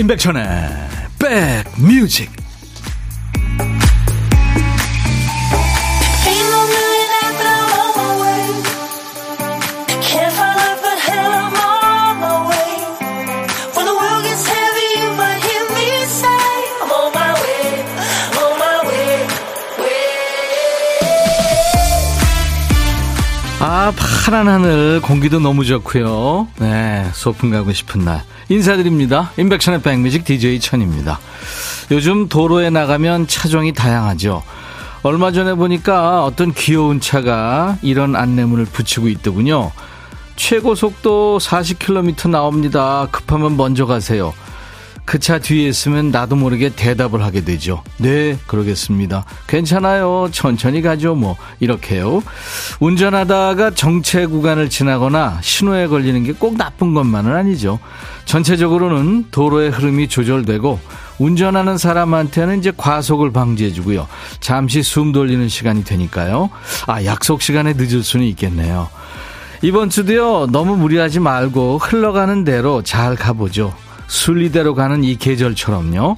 임백천의 백뮤직 파란 하늘, 공기도 너무 좋고요. 네, 소풍 가고 싶은 날. 인사드립니다. 인백션의 백뮤직 DJ 천입니다. 요즘 도로에 나가면 차종이 다양하죠. 얼마 전에 보니까 어떤 귀여운 차가 이런 안내문을 붙이고 있더군요. 최고 속도 40km 나옵니다. 급하면 먼저 가세요. 그 차 뒤에 있으면 나도 모르게 대답을 하게 되죠. 네, 그러겠습니다. 괜찮아요. 천천히 가죠. 뭐, 이렇게요. 운전하다가 정체 구간을 지나거나 신호에 걸리는 게 꼭 나쁜 것만은 아니죠. 전체적으로는 도로의 흐름이 조절되고 운전하는 사람한테는 이제 과속을 방지해주고요. 잠시 숨 돌리는 시간이 되니까요. 아, 약속 시간에 늦을 수는 있겠네요. 이번 주도요, 너무 무리하지 말고 흘러가는 대로 잘 가보죠. 순리대로 가는 이 계절처럼요.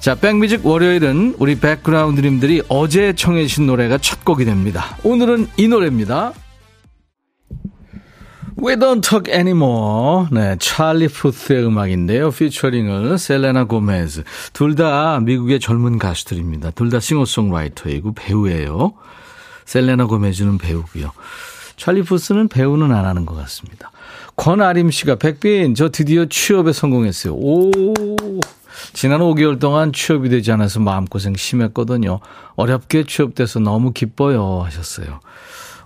자, 백뮤직 월요일은 우리 백그라운드님들이 어제 청해주신 노래가 첫 곡이 됩니다. 오늘은 이 노래입니다. We Don't Talk Anymore. 네, 찰리 푸스의 음악인데요. 피처링을 셀레나 고메즈. 둘 다 미국의 젊은 가수들입니다. 둘 다 싱어송라이터이고 배우예요. 셀레나 고메즈는 배우고요. 찰리 푸스는 배우는 안 하는 것 같습니다. 권아림 씨가 백빈 저 드디어 취업에 성공했어요. 오. 지난 5개월 동안 취업이 되지 않아서 마음고생 심했거든요. 어렵게 취업돼서 너무 기뻐요 하셨어요.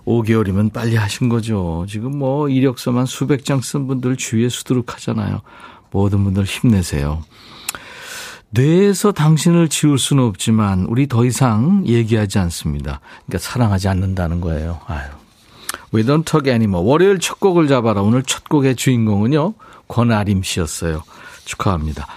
5개월이면 빨리 하신 거죠. 지금 뭐 이력서만 수백 장 쓴 분들 주위에 수두룩하잖아요. 모든 분들 힘내세요. 뇌에서 당신을 지울 수는 없지만 우리 더 이상 얘기하지 않습니다. 그러니까 사랑하지 않는다는 거예요. 아유. We don't talk anymore. 월요일 첫 곡을 잡아라. 오늘 첫 곡의 주인공은요. 권아림 씨였어요. 축하합니다.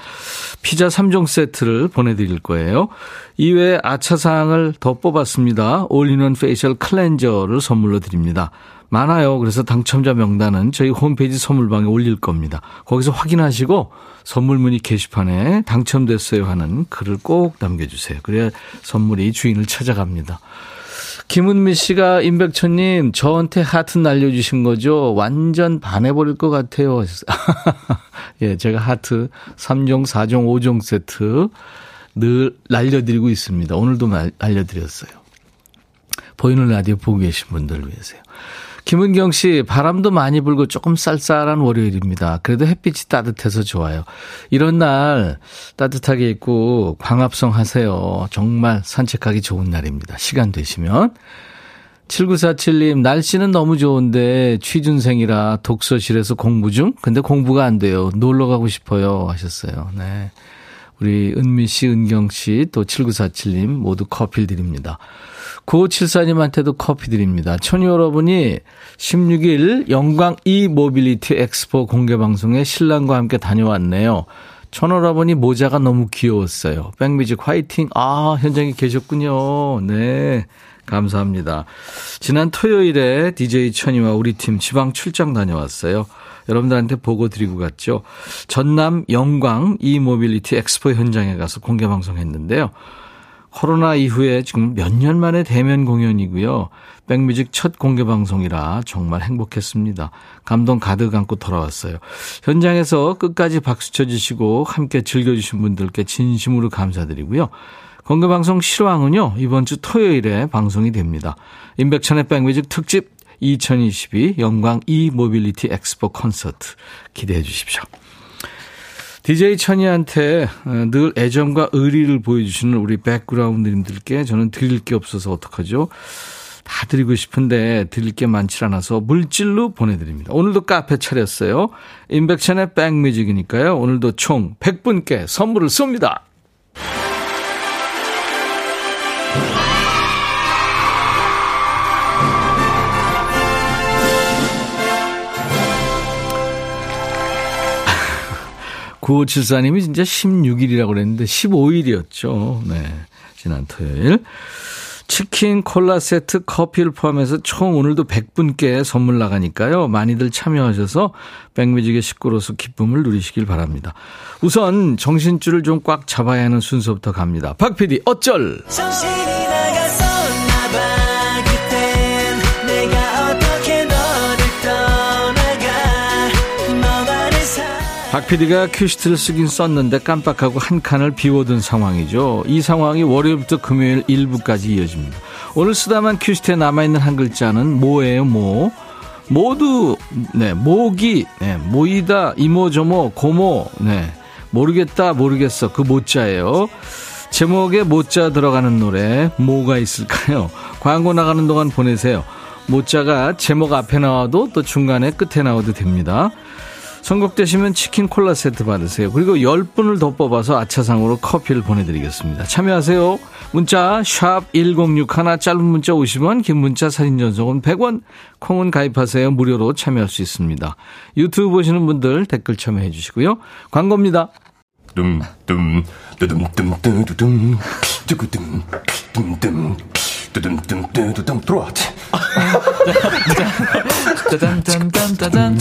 피자 3종 세트를 보내드릴 거예요. 이외에 아차상을 더 뽑았습니다. all-in-one facial cleanser를 선물로 드립니다. 많아요. 그래서 당첨자 명단은 저희 홈페이지 선물방에 올릴 겁니다. 거기서 확인하시고 선물 문의 게시판에 당첨됐어요 하는 글을 꼭 남겨주세요. 그래야 선물이 주인을 찾아갑니다. 김은미 씨가 임백천님 저한테 하트 날려주신 거죠? 완전 반해버릴 것 같아요. 예, 제가 하트 3종, 4종, 5종 세트 늘 날려드리고 있습니다. 오늘도 날려드렸어요. 보이는 라디오 보고 계신 분들을 위해서요. 김은경 씨, 바람도 많이 불고 조금 쌀쌀한 월요일입니다. 그래도 햇빛이 따뜻해서 좋아요. 이런 날 따뜻하게 입고 광합성 하세요. 정말 산책하기 좋은 날입니다. 시간 되시면. 7947님, 날씨는 너무 좋은데 취준생이라 독서실에서 공부 중? 근데 공부가 안 돼요. 놀러 가고 싶어요. 하셨어요. 네. 우리 은미 씨, 은경 씨, 또 7947님 모두 커피 드립니다. 9574님한테도 커피 드립니다. 천유 여러분이 16일 영광 e-mobility 엑스포 공개 방송에 신랑과 함께 다녀왔네요. 천오라버니 모자가 너무 귀여웠어요. 백뮤직 화이팅. 아, 현장에 계셨군요. 네. 감사합니다. 지난 토요일에 DJ 천이와 우리 팀 지방 출장 다녀왔어요. 여러분들한테 보고 드리고 갔죠. 전남 영광 e-mobility 엑스포 현장에 가서 공개 방송했는데요. 코로나 이후에 지금 몇 년 만에 대면 공연이고요. 백뮤직 첫 공개 방송이라 정말 행복했습니다. 감동 가득 안고 돌아왔어요. 현장에서 끝까지 박수 쳐주시고 함께 즐겨주신 분들께 진심으로 감사드리고요. 공개 방송 실황은요, 이번 주 토요일에 방송이 됩니다. 임백천의 백뮤직 특집 2022 영광 e-mobility 엑스포 콘서트 기대해 주십시오. DJ 천이한테 어, 늘 애정과 의리를 보여주시는 우리 백그라운드님들께 저는 드릴 게 없어서 어떡하죠? 다 드리고 싶은데 드릴 게 많지 않아서 물질로 보내드립니다. 오늘도 카페 차렸어요. 임백천의 백뮤직이니까요. 오늘도 총 100분께 선물을 쏩니다. 구호칠사님이 진짜 16일이라고 그랬는데 15일이었죠. 네. 지난 토요일. 치킨, 콜라 세트, 커피를 포함해서 총 오늘도 100분께 선물 나가니까요. 많이들 참여하셔서 백뮤직의 식구로서 기쁨을 누리시길 바랍니다. 우선 정신줄을 좀 꽉 잡아야 하는 순서부터 갑니다. 박 PD, 어쩔! 정신이 박 PD가 큐시트를 쓰긴 썼는데 깜빡하고 한 칸을 비워둔 상황이죠. 이 상황이 월요일부터 금요일 일부까지 이어집니다. 오늘 쓰다만 큐시트에 남아있는 한 글자는 뭐예요, 뭐? 모두, 네, 모기, 네, 모이다, 이모저모, 고모, 네, 모르겠다, 모르겠어. 그 모자예요. 제목에 모자 들어가는 노래, 뭐가 있을까요? 광고 나가는 동안 보내세요. 모자가 제목 앞에 나와도 또 중간에 끝에 나와도 됩니다. 선곡되시면 치킨 콜라 세트 받으세요. 그리고 10분을 더 뽑아서 아차상으로 커피를 보내드리겠습니다. 참여하세요. 문자 1061, 짧은 문자 50원, 긴 문자 사진 전송은 100원, 콩은 가입하세요. 무료로 참여할 수 있습니다. 유튜브 보시는 분들 댓글 참여해 주시고요. 광고입니다. 둠둠 뚜둠 뚜두둠 뚜둠 뚜둠 들어와 짜잔짠짠짠짠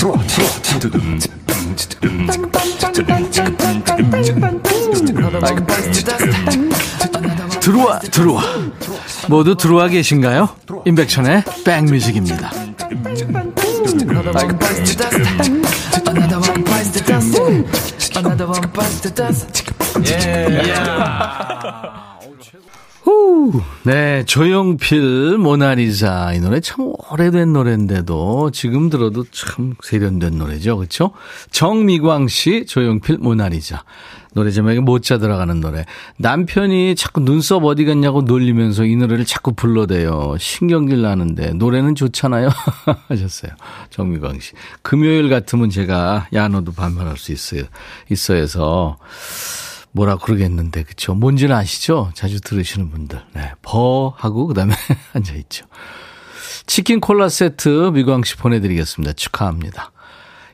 들어와 들어와. 모두 들어와 계신가요? 임백천의 백뮤직입니다. 예. 후, 네, 조용필 모나리자 이 노래 참 오래된 노래인데도 지금 들어도 참 세련된 노래죠, 그렇죠? 정미광 씨, 조용필 모나리자 노래 제목에 못자 들어가는 노래. 남편이 자꾸 눈썹 어디 갔냐고 놀리면서 이 노래를 자꾸 불러대요. 신경질 나는데 노래는 좋잖아요. 하셨어요. 정미광 씨. 금요일 같으면 제가 야 너도 반말할 수 있어요. 있어 해서. 뭐라 그러겠는데 그쵸 뭔지는 아시죠? 자주 들으시는 분들. 네. 버 하고 그다음에 앉아 있죠. 치킨 콜라 세트 미광 씨 보내드리겠습니다. 축하합니다.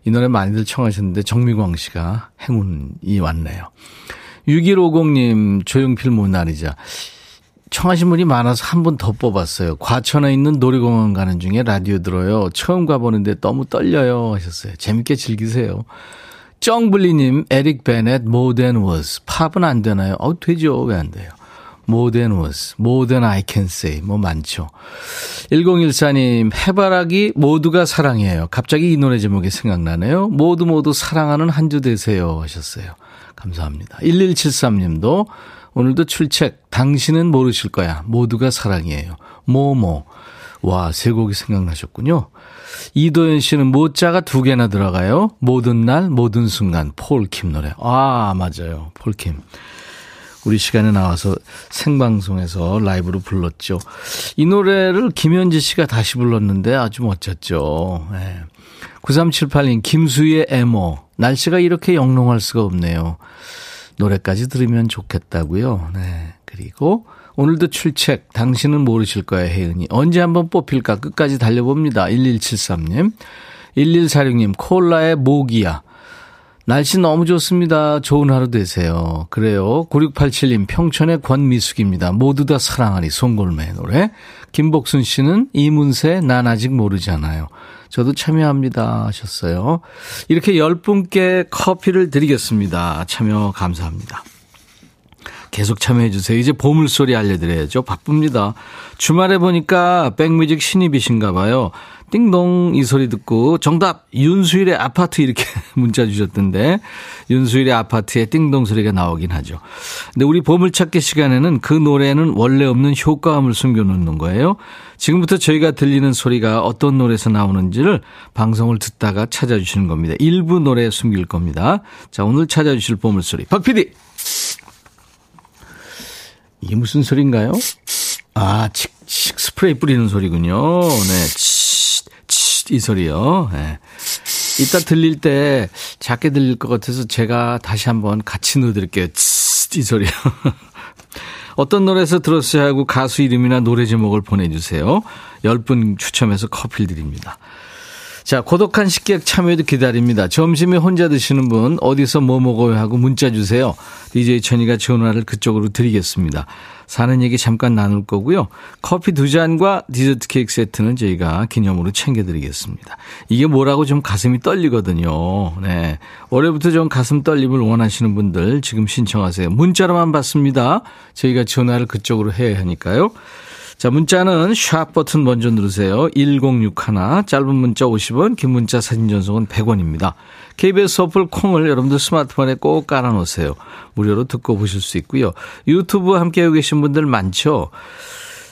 이 노래 많이들 청하셨는데 정미광 씨가 행운이 왔네요. 6150님 조용필 모나리자 청하신 분이 많아서 한 분 더 뽑았어요. 과천에 있는 놀이공원 가는 중에 라디오 들어요. 처음 가보는데 너무 떨려요 하셨어요. 재밌게 즐기세요. 정블리님, 에릭 베넷, More Than Was. 팝은 안 되나요? 어, 되죠. 왜 안 돼요? More Than Was, More Than I Can Say. 뭐 많죠. 1014님, 해바라기 모두가 사랑해요. 갑자기 이 노래 제목이 생각나네요. 모두 모두 사랑하는 한 주 되세요. 하셨어요. 감사합니다. 1173님도 오늘도 출첵. 당신은 모르실 거야. 모두가 사랑이에요. 뭐뭐. 와, 세 곡이 생각나셨군요. 이도현 씨는 모자가 두 개나 들어가요. 모든 날, 모든 순간. 폴킴 노래. 아, 맞아요. 폴킴. 우리 시간에 나와서 생방송에서 라이브로 불렀죠. 이 노래를 김현지 씨가 다시 불렀는데 아주 멋졌죠. 네. 9378님, 김수희의 에모. 날씨가 이렇게 영롱할 수가 없네요. 노래까지 들으면 좋겠다고요. 네. 그리고 오늘도 출첵. 당신은 모르실 거예요, 혜은이. 언제 한번 뽑힐까? 끝까지 달려봅니다. 1173님. 1146님, 콜라의 모기야. 날씨 너무 좋습니다. 좋은 하루 되세요. 그래요. 9687님, 평촌의 권미숙입니다. 모두 다 사랑하니, 송골매 노래. 김복순 씨는 이문세, 난 아직 모르잖아요. 저도 참여합니다. 하셨어요. 이렇게 10분께 커피를 드리겠습니다. 참여 감사합니다. 계속 참여해 주세요. 이제 보물소리 알려드려야죠. 바쁩니다. 주말에 보니까 백뮤직 신입이신가 봐요. 띵동 이 소리 듣고 정답 윤수일의 아파트 이렇게 문자 주셨던데 윤수일의 아파트에 띵동 소리가 나오긴 하죠. 근데 우리 보물찾기 시간에는 그 노래는 원래 없는 효과음을 숨겨놓는 거예요. 지금부터 저희가 들리는 소리가 어떤 노래에서 나오는지를 방송을 듣다가 찾아주시는 겁니다. 일부 노래에 숨길 겁니다. 자 오늘 찾아주실 보물소리 박 PD 이게 무슨 소리인가요? 아, 칙, 칙, 스프레이 뿌리는 소리군요. 네, 치, 치, 이 소리요. 네. 이따 들릴 때 작게 들릴 것 같아서 제가 다시 한번 같이 넣어드릴게요. 치, 이 소리요. 어떤 노래에서 들었어야 하고 가수 이름이나 노래 제목을 보내주세요. 10분 추첨해서 커피를 드립니다. 자, 고독한 식객 참여도 기다립니다. 점심에 혼자 드시는 분 어디서 뭐 먹어요 하고 문자 주세요. DJ 천이가 전화를 그쪽으로 드리겠습니다. 사는 얘기 잠깐 나눌 거고요. 커피 두 잔과 디저트 케이크 세트는 저희가 기념으로 챙겨드리겠습니다. 이게 뭐라고 좀 가슴이 떨리거든요. 네. 올해부터 좀 가슴 떨림을 원하시는 분들 지금 신청하세요. 문자로만 받습니다. 저희가 전화를 그쪽으로 해야 하니까요. 자, 문자는 샵 버튼 먼저 누르세요. 1061, 짧은 문자 50원, 긴 문자 사진 전송은 100원입니다. KBS 어플 콩을 여러분들 스마트폰에 꼭 깔아놓으세요. 무료로 듣고 보실 수 있고요. 유튜브 함께하고 계신 분들 많죠?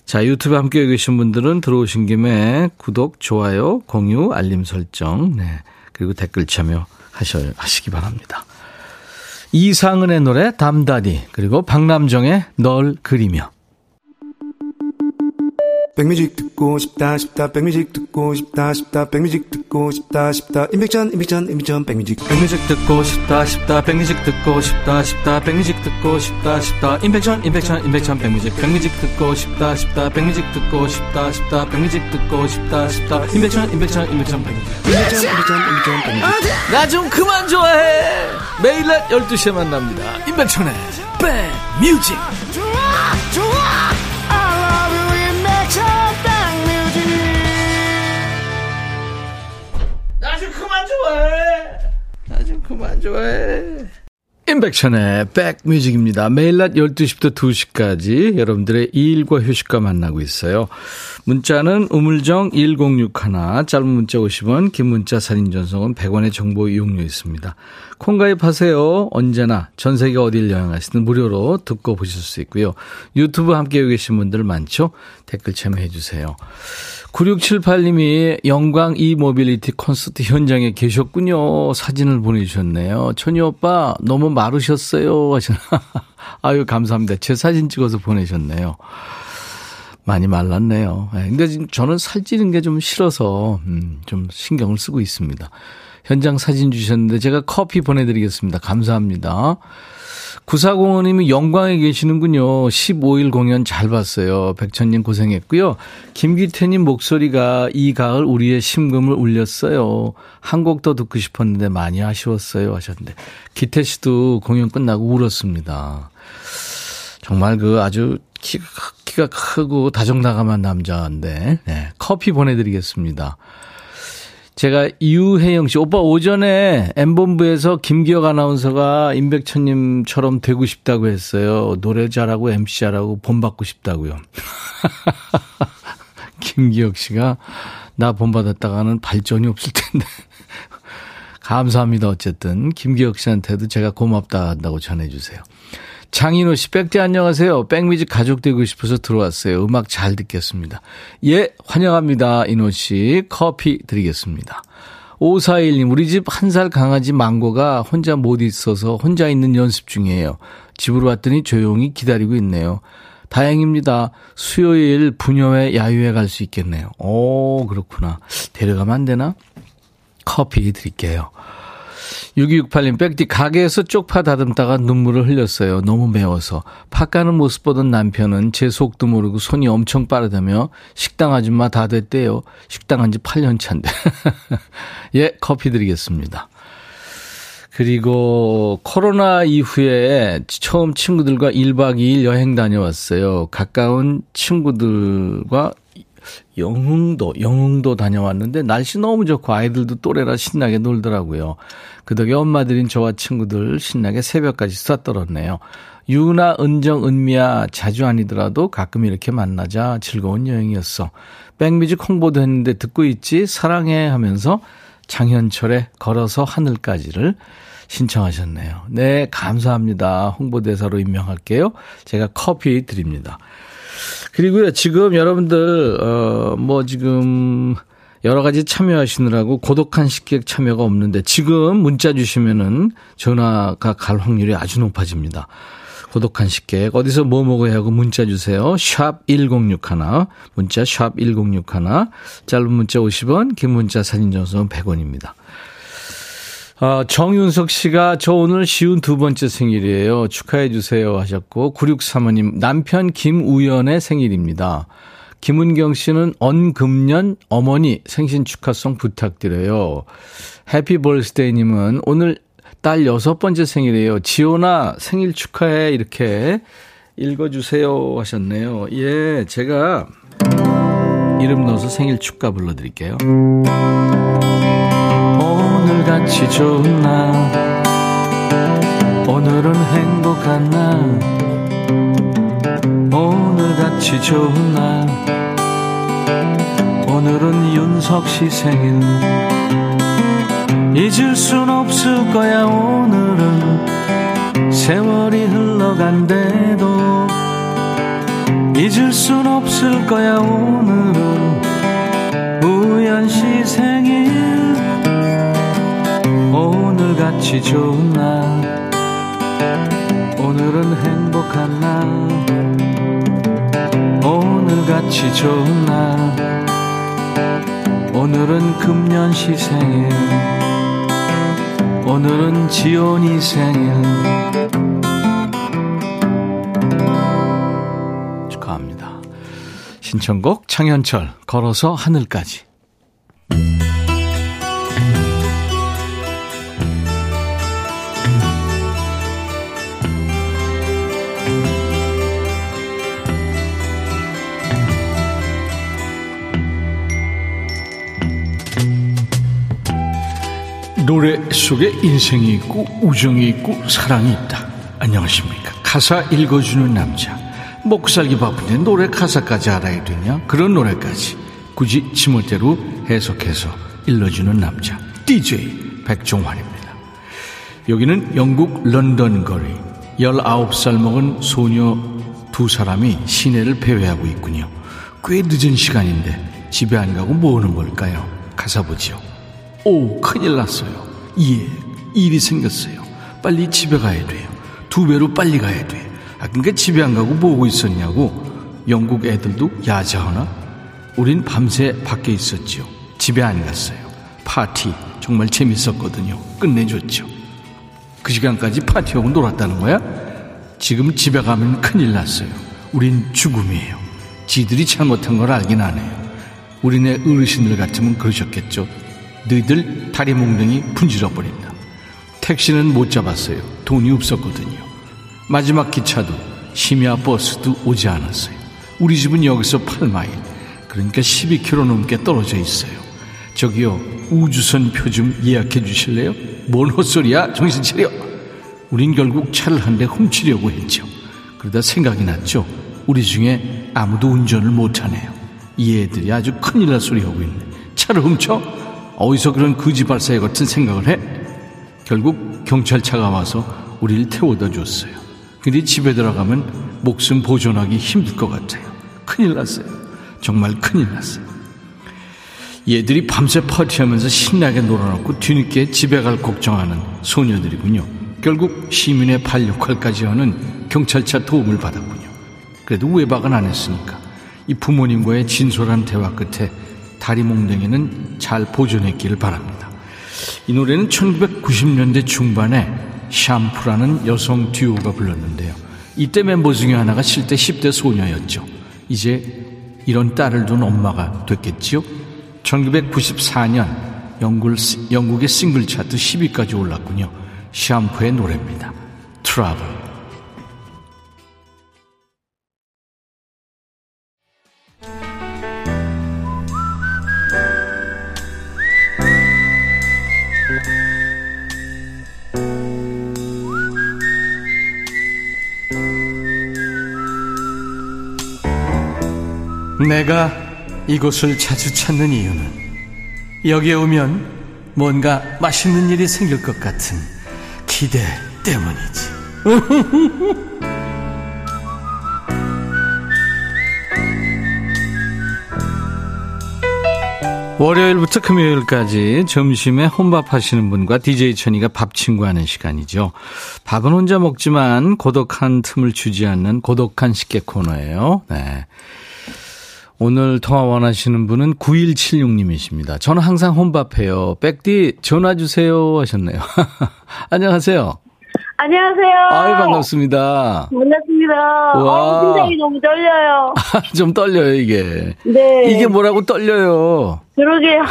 자, 유튜브 함께하고 계신 분들은 들어오신 김에 구독, 좋아요, 공유, 알림 설정, 네. 그리고 댓글 참여 하셔, 하시기 바랍니다. 이상은의 노래 담다디, 그리고 박남정의 널 그리며. 백뮤직 듣고 싶다 싶다 백뮤직 듣고 싶다 싶다 백뮤직 듣고 싶다 싶다. 임백천 임백천 임백천 백뮤직. 백뮤직 듣고 싶다 싶다 백뮤직 듣고 싶다 싶다 백뮤직 듣고 싶다 싶다. 임백천 임백천 임백천 백뮤직. 백뮤직 듣고 싶다 싶다 백뮤직 듣고 싶다 싶다 백뮤직 듣고 싶다 싶다. 임백천 임백천 임백천 백뮤직. 임백천 임백천 백뮤직. 나 좀 그만 좋아해. 매일 낮 12시에 만납니다. 임백천의 백뮤직 좋아해. 나 좀 그만 좋아해. 인백션의 백뮤직입니다. 매일 낮 12시부터 2시까지 여러분들의 일과 휴식과 만나고 있어요. 문자는 우물정 1061, 짧은 문자 50원, 긴 문자 사진 전송은 100원의 정보 이용료 있습니다. 콩 가입하세요. 언제나 전 세계 어딜 여행하시든 무료로 듣고 보실 수 있고요. 유튜브 함께 계신 분들 많죠? 댓글 참여해 주세요. 9678님이 영광 e-mobility 콘서트 현장에 계셨군요. 사진을 보내주셨네요. 천희 오빠 너무 마르셨어요. 아유 감사합니다. 제 사진 찍어서 보내셨네요. 많이 말랐네요. 네, 근데 저는 살찌는 게 좀 싫어서 음, 좀 신경을 쓰고 있습니다. 현장 사진 주셨는데 제가 커피 보내드리겠습니다. 감사합니다. 9405님이 영광에 계시는군요. 15일 공연 잘 봤어요. 백천님 고생했고요. 김기태님 목소리가 이 가을 우리의 심금을 울렸어요. 한 곡 더 듣고 싶었는데 많이 아쉬웠어요. 하셨는데. 기태 씨도 공연 끝나고 울었습니다. 정말 그 아주 키가, 키가 크고 다정다감한 남자인데, 네, 커피 보내드리겠습니다. 제가 유혜영 씨, 오빠 오전에 M본부에서 김기혁 아나운서가 임백천님처럼 되고 싶다고 했어요. 노래 잘하고 MC 잘하고 본받고 싶다고요. 김기혁 씨가 나 본받았다가는 발전이 없을 텐데. 감사합니다. 어쨌든 김기혁 씨한테도 제가 고맙다 한다고 전해주세요. 장인호 씨, 백대 안녕하세요. 백뮤직 가족 되고 싶어서 들어왔어요. 음악 잘 듣겠습니다. 예, 환영합니다. 인호 씨. 커피 드리겠습니다. 5421님, 우리 집 한 살 강아지 망고가 혼자 못 있어서 혼자 있는 연습 중이에요. 집으로 왔더니 조용히 기다리고 있네요. 다행입니다. 수요일 부녀회 야유회 갈 수 있겠네요. 오, 그렇구나. 데려가면 안 되나? 커피 드릴게요. 6268님, 백디, 가게에서 쪽파 다듬다가 눈물을 흘렸어요. 너무 매워서. 파 까는 모습 보던 남편은 제 속도 모르고 손이 엄청 빠르다며 식당 아줌마 다 됐대요. 식당 한지 8년 차인데. 예, 커피 드리겠습니다. 그리고 코로나 이후에 처음 친구들과 1박 2일 여행 다녀왔어요. 가까운 친구들과 영흥도, 영흥도 다녀왔는데 날씨 너무 좋고 아이들도 또래라 신나게 놀더라고요. 그 덕에 엄마들인 저와 친구들 신나게 새벽까지 수다 떨었네요. 유나, 은정, 은미야 자주 아니더라도 가끔 이렇게 만나자 즐거운 여행이었어. 백뮤직 홍보도 했는데 듣고 있지? 사랑해 하면서 장현철의 걸어서 하늘까지를 신청하셨네요. 네, 감사합니다. 홍보대사로 임명할게요. 제가 커피 드립니다. 그리고요, 지금 여러분들, 어, 뭐 지금, 여러 가지 참여하시느라고 고독한 식객 참여가 없는데 지금 문자 주시면은 전화가 갈 확률이 아주 높아집니다. 고독한 식객 어디서 뭐 먹어야 하고 문자 주세요. 샵 1061, 문자 샵 1061, 짧은 문자 50원, 긴 문자 사진 전송은 100원입니다. 어, 정윤석 씨가 저 오늘 쉬운 두 번째 생일이에요. 축하해 주세요 하셨고 9635님 남편 김우연의 생일입니다. 김은경 씨는 언금년 어머니 생신 축하송 부탁드려요. 해피볼스데이 님은 오늘 딸 여섯 번째 생일이에요. 지호나 생일 축하해. 이렇게 읽어주세요 하셨네요. 예, 제가 이름 넣어서 생일 축가 불러드릴게요. 오늘같이 좋은 날 오늘은 행복한 날 오늘같이 좋은 날 오늘은 윤석 씨 생일. 잊을 순 없을 거야 오늘은. 세월이 흘러간대도 잊을 순 없을 거야 오늘은. 우연 씨 생일. 오늘같이 좋은 날. 오늘은 행복한 날. 오늘같이 좋은 날. 오늘은 금년시 생일. 오늘은 지온이 생일 신청곡 창현철 걸어서 하늘까지 노래 속에 인생이 있고 우정이 있고 사랑이 있다. 안녕하십니까. 가사 읽어주는 남자. 먹고 살기 바쁜데 노래 가사까지 알아야 되냐? 그런 노래까지 굳이 지멋대로 해석해서 일러주는 남자. DJ 백종환입니다. 여기는 영국 런던 거리. 19살 먹은 소녀 두 사람이 시내를 배회하고 있군요. 꽤 늦은 시간인데 집에 안 가고 뭐 하는 걸까요? 가사 보지요. 오, 큰일 났어요. 예, 일이 생겼어요. 빨리 집에 가야 돼요. 두 배로 빨리 가야 돼. 아, 그러니까 집에 안 가고 뭐하고 있었냐고. 영국 애들도 야자하나? 우린 밤새 밖에 있었죠. 집에 안 갔어요. 파티 정말 재밌었거든요. 끝내줬죠. 그 시간까지 파티하고 놀았다는 거야? 지금 집에 가면 큰일 났어요. 우린 죽음이에요. 지들이 잘못한 걸 알긴 하네요. 우리네 어르신들 같으면 그러셨겠죠. 너희들 다리 몽둥이 분질러 버린다. 택시는 못 잡았어요. 돈이 없었거든요. 마지막 기차도 심야 버스도 오지 않았어요. 우리 집은 여기서 8마일. 그러니까 12km 넘게 떨어져 있어요. 저기요, 우주선 표 좀 예약해 주실래요? 뭔 헛소리야? 정신 차려! 우린 결국 차를 한 대 훔치려고 했죠. 그러다 생각이 났죠. 우리 중에 아무도 운전을 못하네요. 이 애들이 아주 큰일 날 소리 하고 있네. 차를 훔쳐? 어디서 그런 거지 발사회 같은 생각을 해? 결국 경찰차가 와서 우리를 태워다 줬어요. 근데 집에 들어가면 목숨 보존하기 힘들 것 같아요. 큰일 났어요. 정말 큰일 났어요. 얘들이 밤새 파티하면서 신나게 놀아놓고 뒤늦게 집에 갈 걱정하는 소녀들이군요. 결국 시민의 발 역할까지 하는 경찰차 도움을 받았군요. 그래도 외박은 안 했으니까 이 부모님과의 진솔한 대화 끝에 다리 몽댕이는 잘 보존했기를 바랍니다. 이 노래는 1990년대 중반에 샴푸라는 여성 듀오가 불렀는데요. 이때 멤버 중에 하나가 실제 10대 소녀였죠. 이제 이런 딸을 둔 엄마가 됐겠지요. 1994년 영국, 영국의 싱글 차트 10위까지 올랐군요. 샴푸의 노래입니다. 트러블. 내가 이곳을 자주 찾는 이유는 여기에 오면 뭔가 맛있는 일이 생길 것 같은 기대 때문이지. 월요일부터 금요일까지 점심에 혼밥 하시는 분과 DJ 천이가 밥 친구하는 시간이죠. 밥은 혼자 먹지만 고독한 틈을 주지 않는 고독한 식객 코너예요. 네. 오늘 통화 원하시는 분은 9176님이십니다. 저는 항상 혼밥해요. 백디 전화 주세요 하셨네요. 안녕하세요. 안녕하세요. 아유, 반갑습니다. 반갑습니다. 와. 어, 심장이 너무 떨려요. 좀 떨려요, 이게. 네. 이게 뭐라고 떨려요. 그러게요.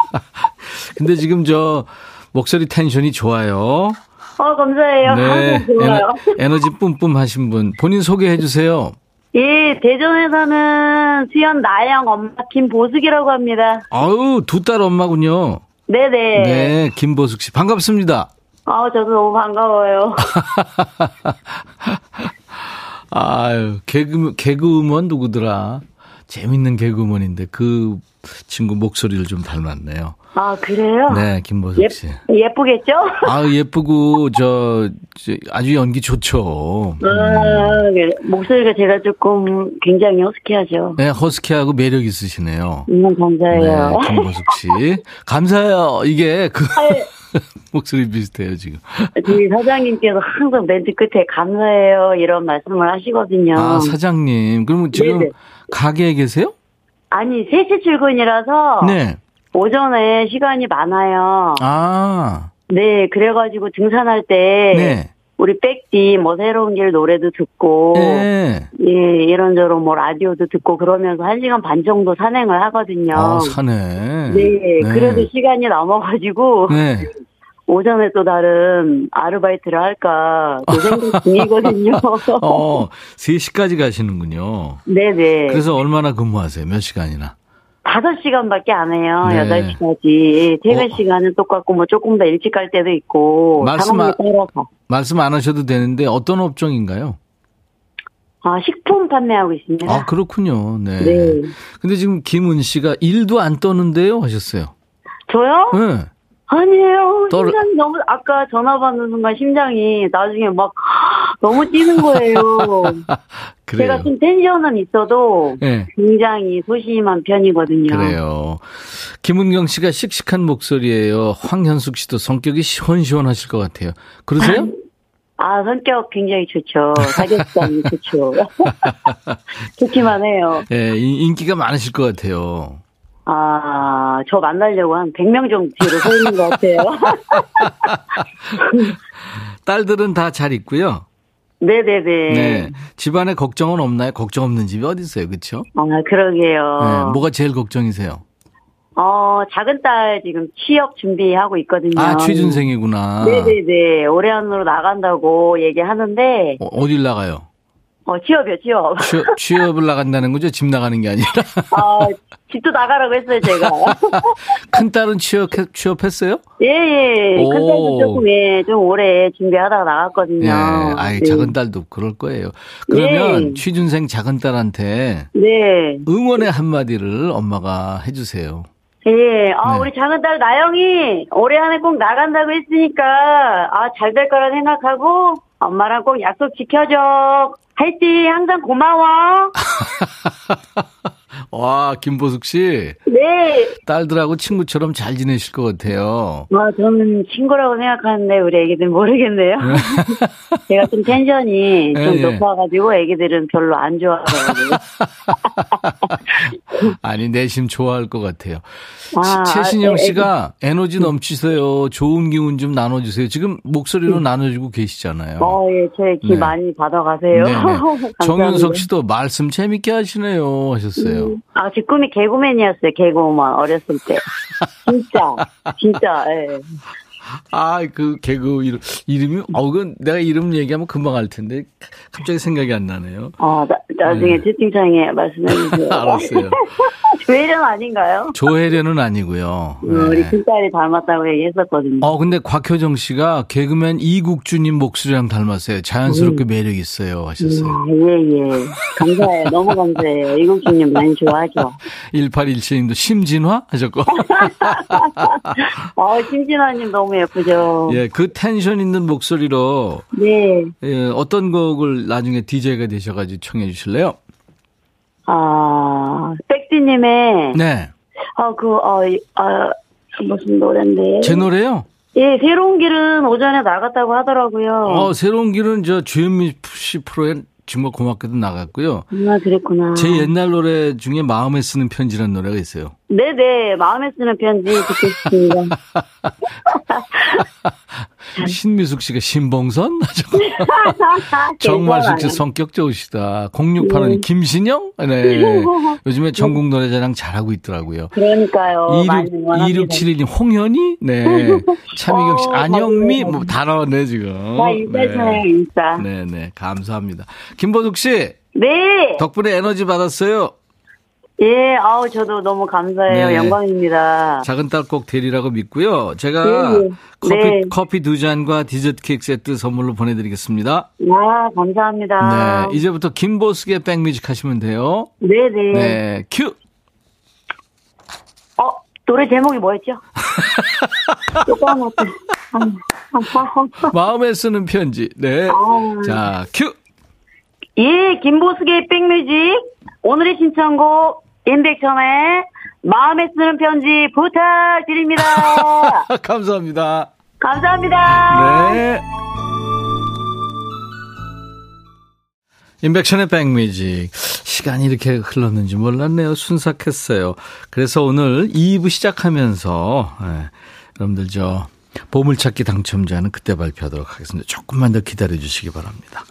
근데 지금 저 목소리 텐션이 좋아요. 어, 감사해요. 네. 좋아요. 에너, 지 뿜뿜 하신 분. 본인 소개해 주세요. 예, 대전에 사는 수연 나영 엄마 김보숙이라고 합니다. 아유, 두딸 엄마군요. 네네. 네, 김보숙 씨. 반갑습니다. 아, 저도 너무 반가워요. 아유, 개그, 개그우먼 누구더라? 재밌는 개그우먼인데 그 친구 목소리를 좀 닮았네요. 아, 그래요? 네, 김보숙 씨. 예, 예쁘겠죠? 아, 예쁘고, 저, 저 아주 연기 좋죠. 아, 음. 목소리가 제가 조금 굉장히 허스키하죠. 네, 허스키하고 매력 있으시네요. 음, 감사해요. 네, 김보숙 씨. 감사해요. 이게 그. 목소리 비슷해요, 지금. 저희 사장님께서 항상 멘트 끝에 감사해요, 이런 말씀을 하시거든요. 아, 사장님. 그러면 지금 네네. 가게에 계세요? 아니, 3시 출근이라서. 네. 오전에 시간이 많아요. 아. 네, 그래가지고 등산할 때. 네. 우리 백디 뭐 새로운 길 노래도 듣고 네. 예 이런저런 뭐 라디오도 듣고 그러면서 한 시간 반 정도 산행을 하거든요. 아 산행. 네, 네. 그래도 시간이 남아가지고 네. 오전에 또 다른 아르바이트를 할까 그 생각 중이거든요. 어 3시까지 가시는군요. 네네. 그래서 얼마나 근무하세요? 몇 시간이나? 5시간밖에 안 해요. 네. 8시까지. 퇴근 어. 시간은 똑같고, 뭐 조금 더 일찍 갈 때도 있고. 말씀, 아, 말씀 안 하셔도 되는데, 어떤 업종인가요? 아, 식품 판매하고 있습니다. 아, 그렇군요. 네. 네. 근데 지금 김은 씨가 일도 안 떠는데요? 하셨어요. 저요? 네. 아니에요. 떨... 심장이 너무, 아까 전화 받는 순간 심장이 나중에 막 너무 뛰는 거예요. 제가 좀 텐션은 있어도 네. 굉장히 소심한 편이거든요. 그래요. 김은경 씨가 씩씩한 목소리예요. 황현숙 씨도 성격이 시원시원하실 것 같아요. 그러세요? 아, 성격 굉장히 좋죠. 사교성이 좋죠. 좋기만 해요. 예, 네, 인기가 많으실 것 같아요. 아, 저 만나려고 한 100명 정도 뒤로 서 있는 것 같아요. 딸들은 다 잘 있고요. 네네네. 네. 집안에 걱정은 없나요? 걱정 없는 집이 어디 있어요, 그렇죠? 아, 그러게요. 네, 뭐가 제일 걱정이세요? 어, 작은 딸 지금 취업 준비하고 있거든요. 아, 취준생이구나. 네네네. 올해 안으로 나간다고 얘기하는데. 어, 어딜 나가요? 어, 취업이요, 취업. 취업, 취업 을 나간다는 거죠? 집 나가는 게 아니라? 아, 집도 나가라고 했어요, 제가. 큰 딸은 취업, 취업했어요? 예, 예. 큰 딸도 조금, 예, 좀 오래 준비하다가 나갔거든요. 예, 아이, 네. 작은 딸도 그럴 거예요. 그러면 네. 취준생 작은 딸한테. 네. 응원의 한마디를 엄마가 해주세요. 예, 아, 네. 우리 작은 딸 나영이 올해 안에 꼭 나간다고 했으니까, 아, 잘 될 거라 생각하고, 엄마랑 꼭 약속 지켜줘. 할지 항상 고마워. 와, 김보숙 씨. 네. 딸들하고 친구처럼 잘 지내실 것 같아요. 와, 저는 친구라고 생각하는데 우리 애기들 모르겠네요. 제가 좀 텐션이 좀 예, 높아가지고 애기들은 별로 안 좋아하거든요. 아니, 내심 좋아할 것 같아요. 아, 최신영 네, 씨가. 에너지 넘치세요. 좋은 기운 좀 나눠주세요. 지금 목소리로 음. 나눠주고 계시잖아요. 어, 예, 제기 네. 많이 받아가세요. 정윤석 씨도 말씀 재밌게 하시네요. 하셨어요. 음. 아, 제 꿈이 개그맨이었어요, 개그우먼, 어렸을 때. 진짜, 진짜, 예. 아, 그 개그 이름, 이름이, 어, 그 내가 이름 얘기하면 금방 알 텐데, 갑자기 생각이 안 나네요. 어, 나, 나중에 네. 채팅창에 말씀해 주세요. 알았어요. 조혜련 아닌가요? 조혜련은 아니고요. 네. 우리 큰딸이 닮았다고 얘기했었거든요. 어, 근데 곽효정 씨가 개그맨 이국주님 목소리랑 닮았어요. 자연스럽게 음. 매력 있어요. 하셨어요. 음, 예, 예. 감사해요. 너무 감사해요. 이국주님 많이 좋아하죠. 1817님도 심진화? 하셨고. 어, 심진화님 너무 예쁘죠. 예, 그 텐션 있는 목소리로. 네. 예, 어떤 곡을 나중에 DJ가 되셔가지고 청해 주실래요? 아, 백디님의. 네. 아, 그, 어, 아, 무슨 노래인데. 제 노래요? 예, 새로운 길은 오전에 나갔다고 하더라고요. 어, 새로운 길은 저 주현미 씨 프로에 정말 고맙게도 나갔고요. 아, 그랬구나. 제 옛날 노래 중에 마음에 쓰는 편지라는 노래가 있어요. 네네, 마음에 쓰는 편지 듣고 싶습니다. 신미숙 씨가 신봉선? 정말숙 씨 성격 좋으시다. 0685님 음. 김신영? 네. 요즘에 전국 노래자랑 잘하고 있더라고요. 그러니까요. 26, 2671님 홍현이? 네. 차미경 씨, 어, 안영미? 뭐다 나왔네, 지금. 다 인사잖아요, 인사. 네네. 감사합니다. 김보숙 씨. 네. 덕분에 에너지 받았어요. 예, 아우, 저도 너무 감사해요. 네. 영광입니다. 작은 딸 꼭 되리라고 믿고요. 제가 네. 커피, 네. 커피 두 잔과 디저트 케이크 세트 선물로 보내드리겠습니다. 아, 감사합니다. 네, 이제부터 김보숙의 백뮤직 하시면 돼요. 네 네. 네, 큐! 어, 노래 제목이 뭐였죠? 마음에 쓰는 편지. 네. 아. 자, 큐! 예, 김보숙의 백뮤직. 오늘의 신청곡 임백천의 마음에 쓰는 편지 부탁드립니다. 감사합니다. 감사합니다. 네. 임백천의 백뮤직. 시간이 이렇게 흘렀는지 몰랐네요. 순삭했어요. 그래서 오늘 2부 시작하면서, 네, 여러분들 저, 보물찾기 당첨자는 그때 발표하도록 하겠습니다. 조금만 더 기다려 주시기 바랍니다.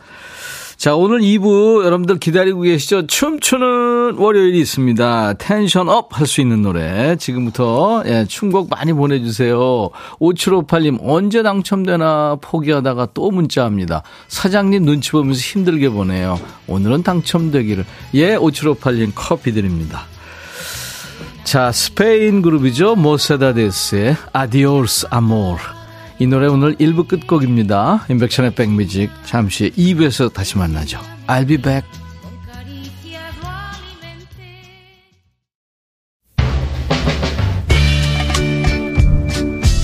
자, 오늘 2부 여러분들 기다리고 계시죠? 춤추는 월요일이 있습니다. tension up 할 수 있는 노래. 지금부터, 예, 춤곡 많이 보내주세요. 5758님, 언제 당첨되나 포기하다가 또 문자합니다. 사장님 눈치 보면서 힘들게 보내요. 오늘은 당첨되기를. 예, 5758님 커피 드립니다. 자, 스페인 그룹이죠. 모세다데스의 Adiós Amor. 이 노래 오늘 1부 끝곡입니다. 임백천의 백뮤직 잠시 2부에서 다시 만나죠. I'll be back.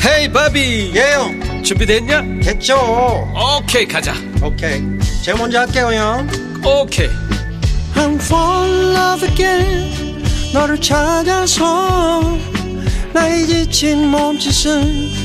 Hey 바비 예영 준비됐냐? 됐죠 오케이 가자 오케이 제가 먼저 할게요 형 오케이 I'm fall in love again 너를 찾아서 나의 지친 몸짓은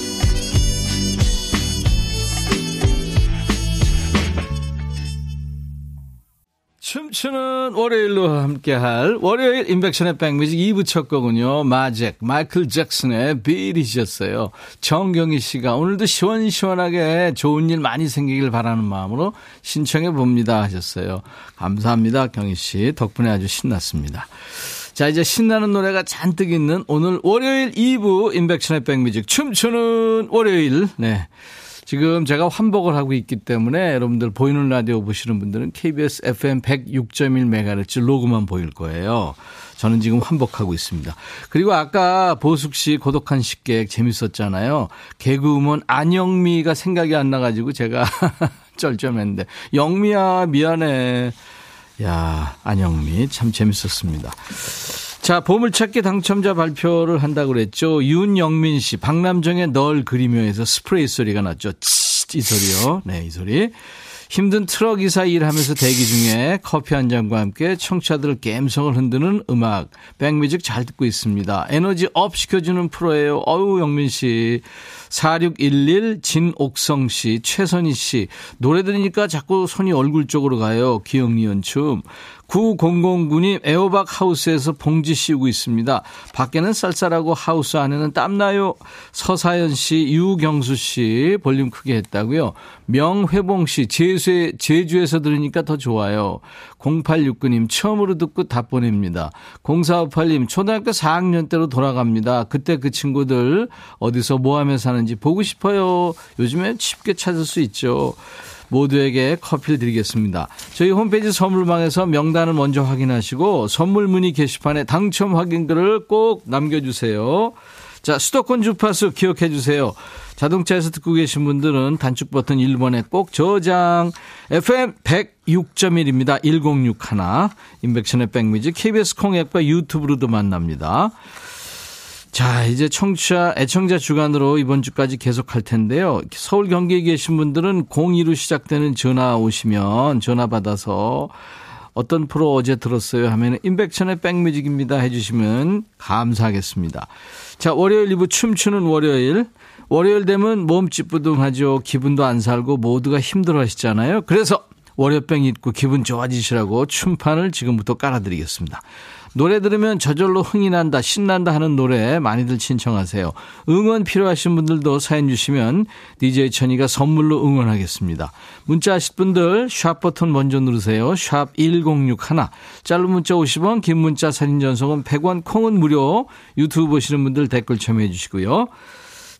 춤추는 월요일로 함께할 월요일 인백션의 백뮤직 2부 첫 곡은요. 마잭, 마이클 잭슨의 빌이셨어요. 정경희 씨가 오늘도 시원시원하게 좋은 일 많이 생기길 바라는 마음으로 신청해 봅니다 하셨어요. 감사합니다 경희 씨. 덕분에 아주 신났습니다. 자, 이제 신나는 노래가 잔뜩 있는 오늘 월요일 2부 인백션의 백뮤직 춤추는 월요일. 네. 지금 제가 환복을 하고 있기 때문에 여러분들 보이는 라디오 보시는 분들은 KBS FM 106.1MHz 로그만 보일 거예요. 저는 지금 환복하고 있습니다. 그리고 아까 보숙 씨 고독한 식객 재밌었잖아요. 개그우먼 안영미가 생각이 안 나가지고 제가 쩔쩔했는데 영미야 미안해. 야 안영미 참 재밌었습니다. 자, 보물찾기 당첨자 발표를 한다고 그랬죠. 윤영민 씨, 박남정의 널 그리며에서 스프레이 소리가 났죠. 치, 이 소리요. 네, 이 소리. 힘든 트럭 이사 일하면서 대기 중에 커피 한 잔과 함께 청취자들 감성을 흔드는 음악, 백뮤직 잘 듣고 있습니다. 에너지 up 시켜주는 프로예요. 어유 영민 씨. 4611 진옥성 씨, 최선희 씨. 노래 들으니까 자꾸 손이 얼굴 쪽으로 가요. 기억니은 춤. 9009님 애호박 하우스에서 봉지 씌우고 있습니다. 밖에는 쌀쌀하고 하우스 안에는 땀나요. 서사연 씨, 유경수 씨 볼륨 크게 했다고요. 명회봉 씨 제주에, 제주에서 들으니까 더 좋아요. 0869님 처음으로 듣고 답 보냅니다. 0458님 초등학교 4학년 때로 돌아갑니다. 그때 그 친구들 어디서 뭐 하며 사는지 보고 싶어요. 요즘엔 쉽게 찾을 수 있죠. 모두에게 커피를 드리겠습니다. 저희 홈페이지 선물방에서 명단을 먼저 확인하시고 선물 문의 게시판에 당첨 확인글을 꼭 남겨주세요. 자, 수도권 주파수 기억해 주세요. 자동차에서 듣고 계신 분들은 단축 버튼 1번에 꼭 저장. FM 106.1입니다. 1061. 인백션의 백미지 KBS 콩앱과 유튜브로도 만납니다. 자, 이제 청취자, 애청자 주간으로 이번 주까지 계속 할 텐데요. 서울 경기에 계신 분들은 02로 시작되는 전화 오시면 전화 받아서 어떤 프로 어제 들었어요 하면 임백천의 백뮤직입니다 해주시면 감사하겠습니다. 자, 월요일 2부 춤추는 월요일. 월요일 되면 몸 찌뿌둥하죠. 기분도 안 살고 모두가 힘들어 하시잖아요. 그래서 월요병 잊고 기분 좋아지시라고 춤판을 지금부터 깔아드리겠습니다. 노래 들으면 저절로 흥이 난다, 신난다 하는 노래 많이들 신청하세요. 응원 필요하신 분들도 사연 주시면 DJ 천이가 선물로 응원하겠습니다. 문자 하실 분들 샵 버튼 먼저 누르세요. 샵 1061. 짧은 문자 50원, 긴 문자 사진 전송은 100원, 콩은 무료. 유튜브 보시는 분들 댓글 참여해 주시고요.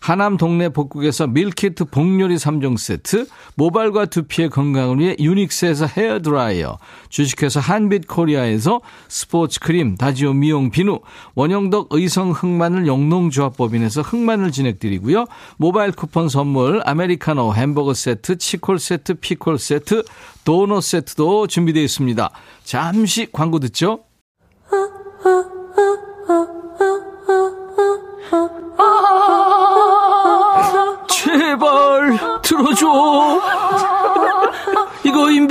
하남 동네 복국에서 밀키트 복요리 3종 세트, 모발과 두피의 건강을 위해 유닉스에서 헤어드라이어, 주식회사 한빛코리아에서 스포츠 크림, 다지오 미용 비누, 원형덕 의성 흑마늘 영농조합법인에서 흑마늘 진행드리고요. 모바일 쿠폰 선물, 아메리카노 햄버거 세트, 치콜 세트, 피콜 세트, 도넛 세트도 준비되어 있습니다. 잠시 광고 듣죠.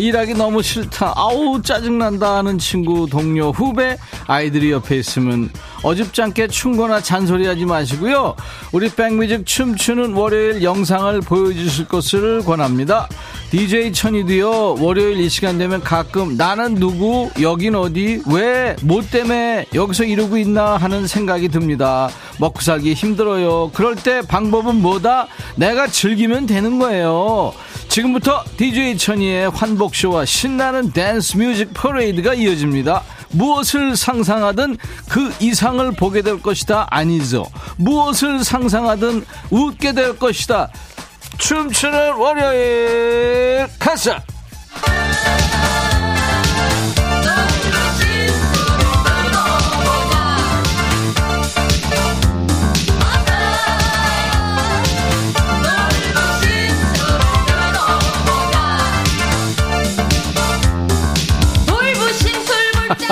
일하기 너무 싫다. 아우, 짜증난다 하는 친구, 동료, 후배, 아이들이 옆에 있으면 어줍지 않게 충고나 잔소리 하지 마시고요. 우리 백뮤직 춤추는 월요일 영상을 보여주실 것을 권합니다. DJ 천이도요, 월요일 이 시간 되면 가끔 나는 누구, 여긴 어디, 왜, 뭐 때문에 여기서 이러고 있나 하는 생각이 듭니다. 먹고 살기 힘들어요. 그럴 때 방법은 뭐다? 내가 즐기면 되는 거예요. 지금부터 DJ 처리의 환복쇼와 신나는 댄스 뮤직 퍼레이드가 이어집니다. 무엇을 상상하든 그 이상을 보게 될 것이다 아니죠. 무엇을 상상하든 웃게 될 것이다. 춤추는 월요일 가자.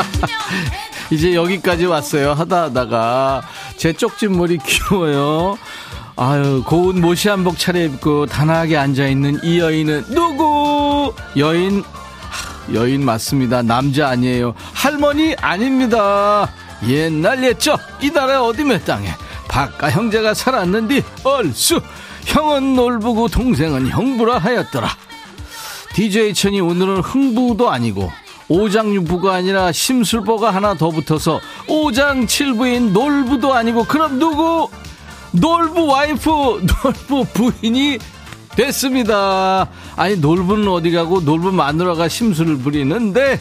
이제 여기까지 왔어요. 하다 하다가 제 쪽진 머리 귀여워요. 아유 고운 모시 한복 차려입고 단아하게 앉아있는 이 여인은 누구? 여인 여인 맞습니다. 남자 아니에요. 할머니 아닙니다. 옛날 옛적 이 나라 어디 몇 땅에 박가 형제가 살았는디 얼쑤 형은 놀부고 동생은 형부라 하였더라. DJ 천이 오늘은 흥부도 아니고 오장육부가 아니라 심술보가 하나 더 붙어서 오장칠부인 놀부도 아니고 그럼 누구? 놀부 와이프, 놀부 부인이 됐습니다. 아니 놀부는 어디 가고 놀부 마누라가 심술을 부리는데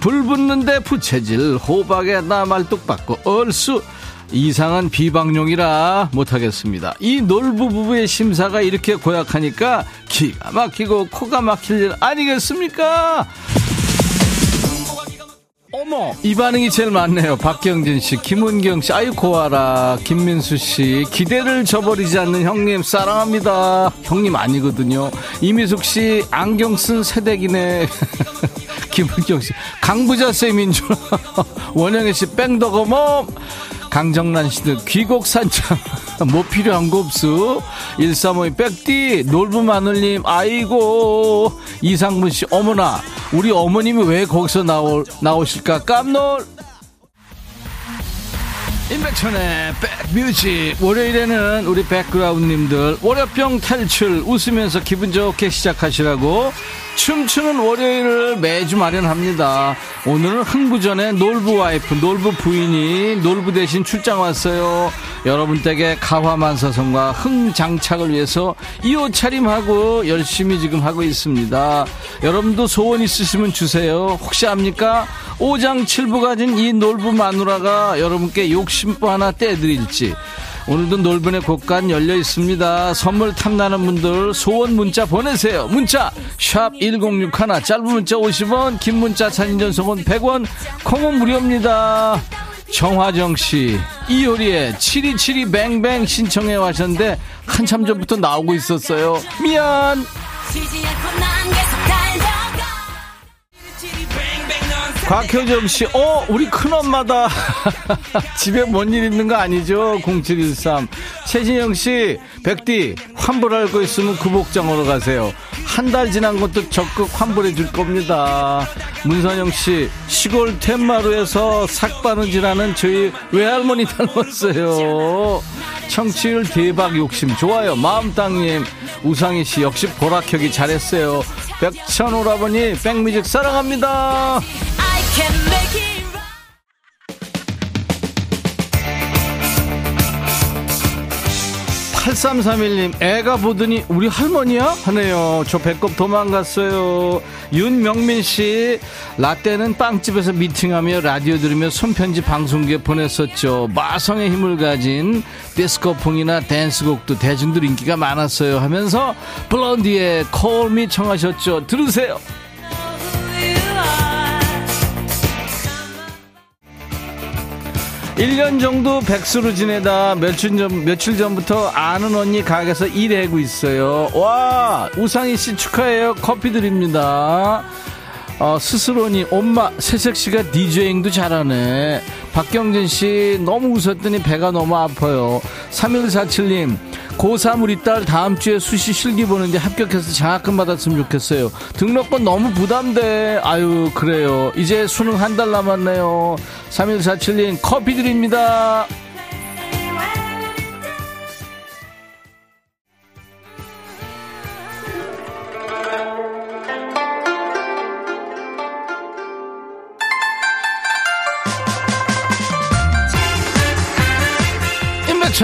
불 붙는데 부채질 호박에 나 말뚝 받고 얼쑤 이상한 비방용이라 못하겠습니다. 이 놀부 부부의 심사가 이렇게 고약하니까 기가 막히고 코가 막힐 일 아니겠습니까? 어머. 이 반응이 제일 많네요. 박경진 씨 김은경 씨 아유 고아라 김민수 씨. 기대를 저버리지 않는 형님 사랑합니다. 형님 아니거든요. 이미숙 씨 안경 쓴 새댁이네. 김은경 씨 강부자 쌤인 줄 원영애 씨 뺑덕어멈. 강정란 씨도 귀곡 산창 뭐 필요한 거 없수 1352 백디 놀부 마늘님 아이고. 이상문 씨 어머나. 우리 어머님이 왜 거기서 나올, 나오실까? 깜놀! 임백천의 백 뮤직 월요일에는 우리 백그라운드님들 월요병 탈출 웃으면서 기분 좋게 시작하시라고 춤추는 월요일을 매주 마련합니다. 오늘은 흥부전의 놀부 와이프, 놀부 부인이 놀부 대신 출장 왔어요. 여러분 댁에 가화만사성과 흥장착을 위해서 이옷 차림하고 열심히 지금 하고 있습니다. 여러분도 소원 있으시면 주세요. 혹시 압니까? 오장칠부 가진 이 놀부 마누라가 여러분께 욕심부 하나 떼드 릴지. 오늘도 놀분의 곳간 열려 있습니다. 선물 탐나는 분들 소원 문자 보내세요. 문자 샵 1061 짧은 문자 50원 긴 문자 사진 전송은 100원 콩은 무료입니다. 정화정 씨 이효리의 7272 뱅뱅 신청해 와셨는데 한참 전부터 나오고 있었어요. 미안. 곽효정 씨, 어, 우리 큰엄마다. 집에 뭔 일 있는 거 아니죠? 0713. 최진영 씨, 백디, 환불할 거 있으면 그 복장으로 가세요. 한 달 지난 것도 적극 환불해 줄 겁니다. 문선영 씨, 시골 텐마루에서 삭바느질하는 저희 외할머니 닮았어요. 청취율 대박 욕심 좋아요. 마음땅님, 우상희 씨 역시 보라켜기 잘했어요. 백천오라버니 백뮤직 사랑합니다. 8331님, 애가 보더니 우리 할머니야? 하네요. 저 배꼽 도망갔어요. 윤명민 씨, 라떼는 빵집에서 미팅하며 라디오 들으며 손편지 방송국에 보냈었죠. 마성의 힘을 가진 디스코풍이나 댄스곡도 대중들 인기가 많았어요. 하면서 블런디의 콜미 청하셨죠. 들으세요. 1년 정도 백수로 지내다 며칠 전, 며칠 전부터 아는 언니 가게에서 일하고 있어요. 와, 우상희 씨 축하해요. 커피 드립니다. 어, 스스로니 엄마 새색 씨가 디제잉도 잘하네. 박경진 씨 너무 웃었더니 배가 너무 아파요. 3147님 고3 우리 딸 다음 주에 수시 실기 보는데 합격해서 장학금 받았으면 좋겠어요. 등록금 너무 부담돼. 아유 그래요. 이제 수능 한 달 남았네요. 3147님 커피 드립니다.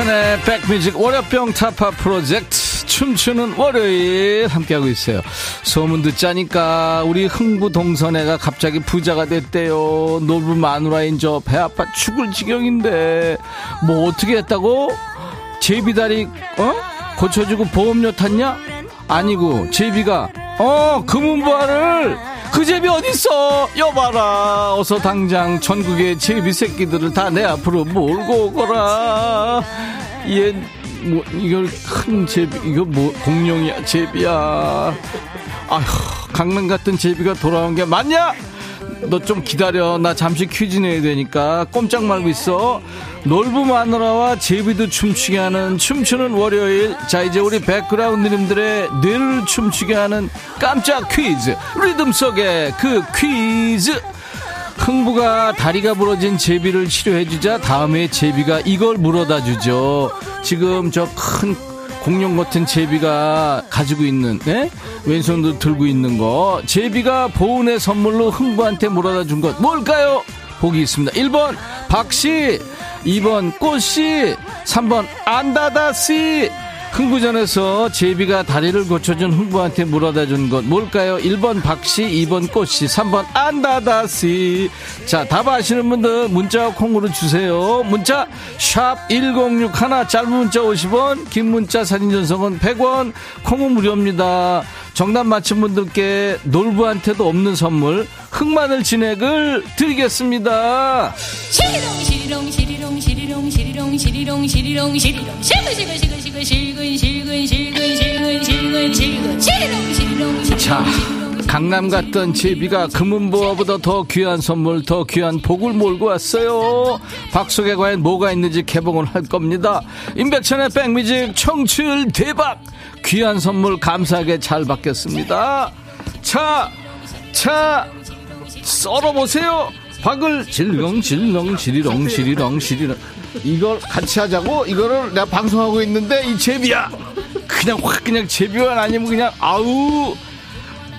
임백천의 백뮤직 월요병 타파 프로젝트 춤추는 월요일 함께하고 있어요. 소문 듣자니까 우리 흥부 동선애가 갑자기 부자가 됐대요. 놀부 마누라인 저 배 아파 죽을 지경인데 뭐 어떻게 했다고? 제비다리 어? 고쳐주고 보험료 탔냐? 아니고 제비가 어 금은부화를 그 제비 어딨어 여봐라 어서 당장 전국의 제비 새끼들을 다 내 앞으로 몰고 오거라 얘 뭐 이걸 큰 제비 이거 뭐 공룡이야 제비야. 아휴 강릉 같은 제비가 돌아온 게 맞냐? 너 좀 기다려. 나 잠시 퀴즈 내야 되니까. 꼼짝 말고 있어. 놀부 마누라와 제비도 춤추게 하는 춤추는 월요일. 자 이제 우리 백그라운드님들의 뇌를 춤추게 하는 깜짝 퀴즈. 리듬 속의 그 퀴즈 흥부가 다리가 부러진 제비를 치료해주자 다음에 제비가 이걸 물어다 주죠. 지금 저 큰 공룡 같은 제비가 가지고 있는 네? 왼손도 들고 있는 거. 제비가 보은의 선물로 흥부한테 물어다 준 것. 뭘까요? 보기 있습니다. 1번 박씨 2번 꽃씨 3번 안다다씨 흥부전에서 제비가 다리를 고쳐준 흥부한테 물어다 준 것. 뭘까요? 1번 박씨 2번 꽃씨 3번 안다다씨. 자 답 아시는 분들 문자 콩으로 주세요. 문자 샵1061 짧은 문자 50원 긴 문자 사진 전송은 100원 콩은 무료입니다. 정답 맞힌 분들께 놀부한테도 없는 선물 흑마늘 진액을 드리겠습니다. 시리롱 시리롱 시리롱 시리롱 시리롱 시리롱 시리롱. 시리롱 시근시근시근시근시근시근시근시근시근시근 시리롱 시리롱 자 강남 갔던 제비가 금은보화보다 더 귀한 선물 더 귀한 복을 몰고 왔어요. 박속에 과연 뭐가 있는지 개봉을 할 겁니다. 임백천의 백뮤직 청취율 대박! 귀한 선물 감사하게 잘 받겠습니다. 차 차 썰어보세요. 박을 질렁 질렁 지리렁 지리렁 지리렁 이걸 같이 하자고? 이거를 내가 방송하고 있는데 이 제비야. 그냥 확 그냥 제비만 아니면 그냥 아우.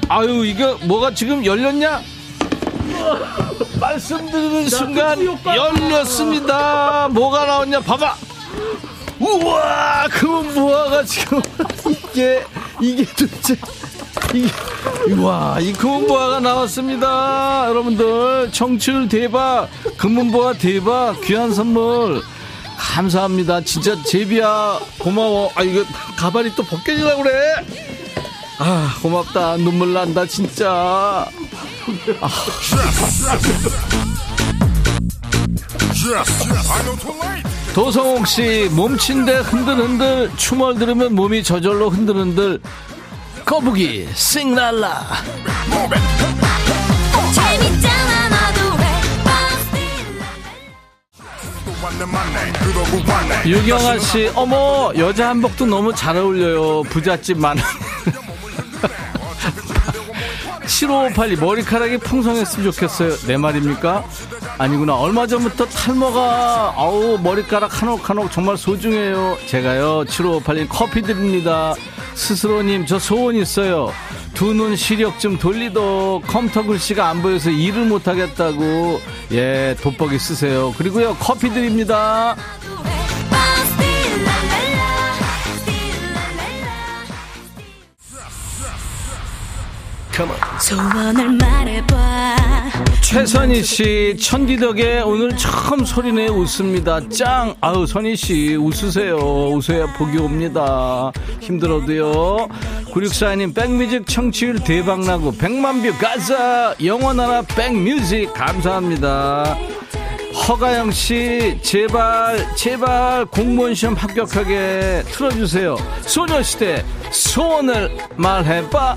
아유 이거 뭐가 지금 열렸냐? 말씀드리는 순간 열렸습니다. 뭐가 나왔냐? 봐봐. 우와! 그 무화가 지금 이게 이게 도대체 와 이 금은보화가 나왔습니다. 여러분들 청출 대박 금은보화 대박 귀한 선물. 감사합니다. 진짜 제비야 고마워. 아 이거 가발이 또 벗겨지려고 그래? 아 고맙다. 눈물 난다 진짜. 아. 도성옥 씨 몸친데 흔들흔들 춤을 들으면 몸이 저절로 흔들흔들 거북이 싱랄라 유경아 씨 어머 여자 한복도 너무 잘 어울려요 부잣집 많은 7558이 머리카락이 풍성했으면 좋겠어요. 내 말입니까? 아니구나. 얼마 전부터 탈모가, 아우, 머리카락 한옥 한옥 정말 소중해요. 제가요, 7558님 커피 드립니다. 스스로님, 저 소원 있어요. 두 눈 시력 좀 돌리도 컴퓨터 글씨가 안 보여서 일을 못하겠다고. 예, 돋보기 쓰세요. 그리고요, 커피 드립니다. 소원을 말해봐. 최선희 씨 천디 덕에 오늘 처음 소리내 웃습니다. 짱! 아우 선희 씨 웃으세요. 웃어야 복이 옵니다. 힘들어도요. 964님 백뮤직 청취율 대박나고 백만뷰 가자! 영원하라 백뮤직. 감사합니다. 허가영 씨, 제발, 제발 공무원 시험 합격하게 틀어주세요. 소녀시대, 소원을 말해봐.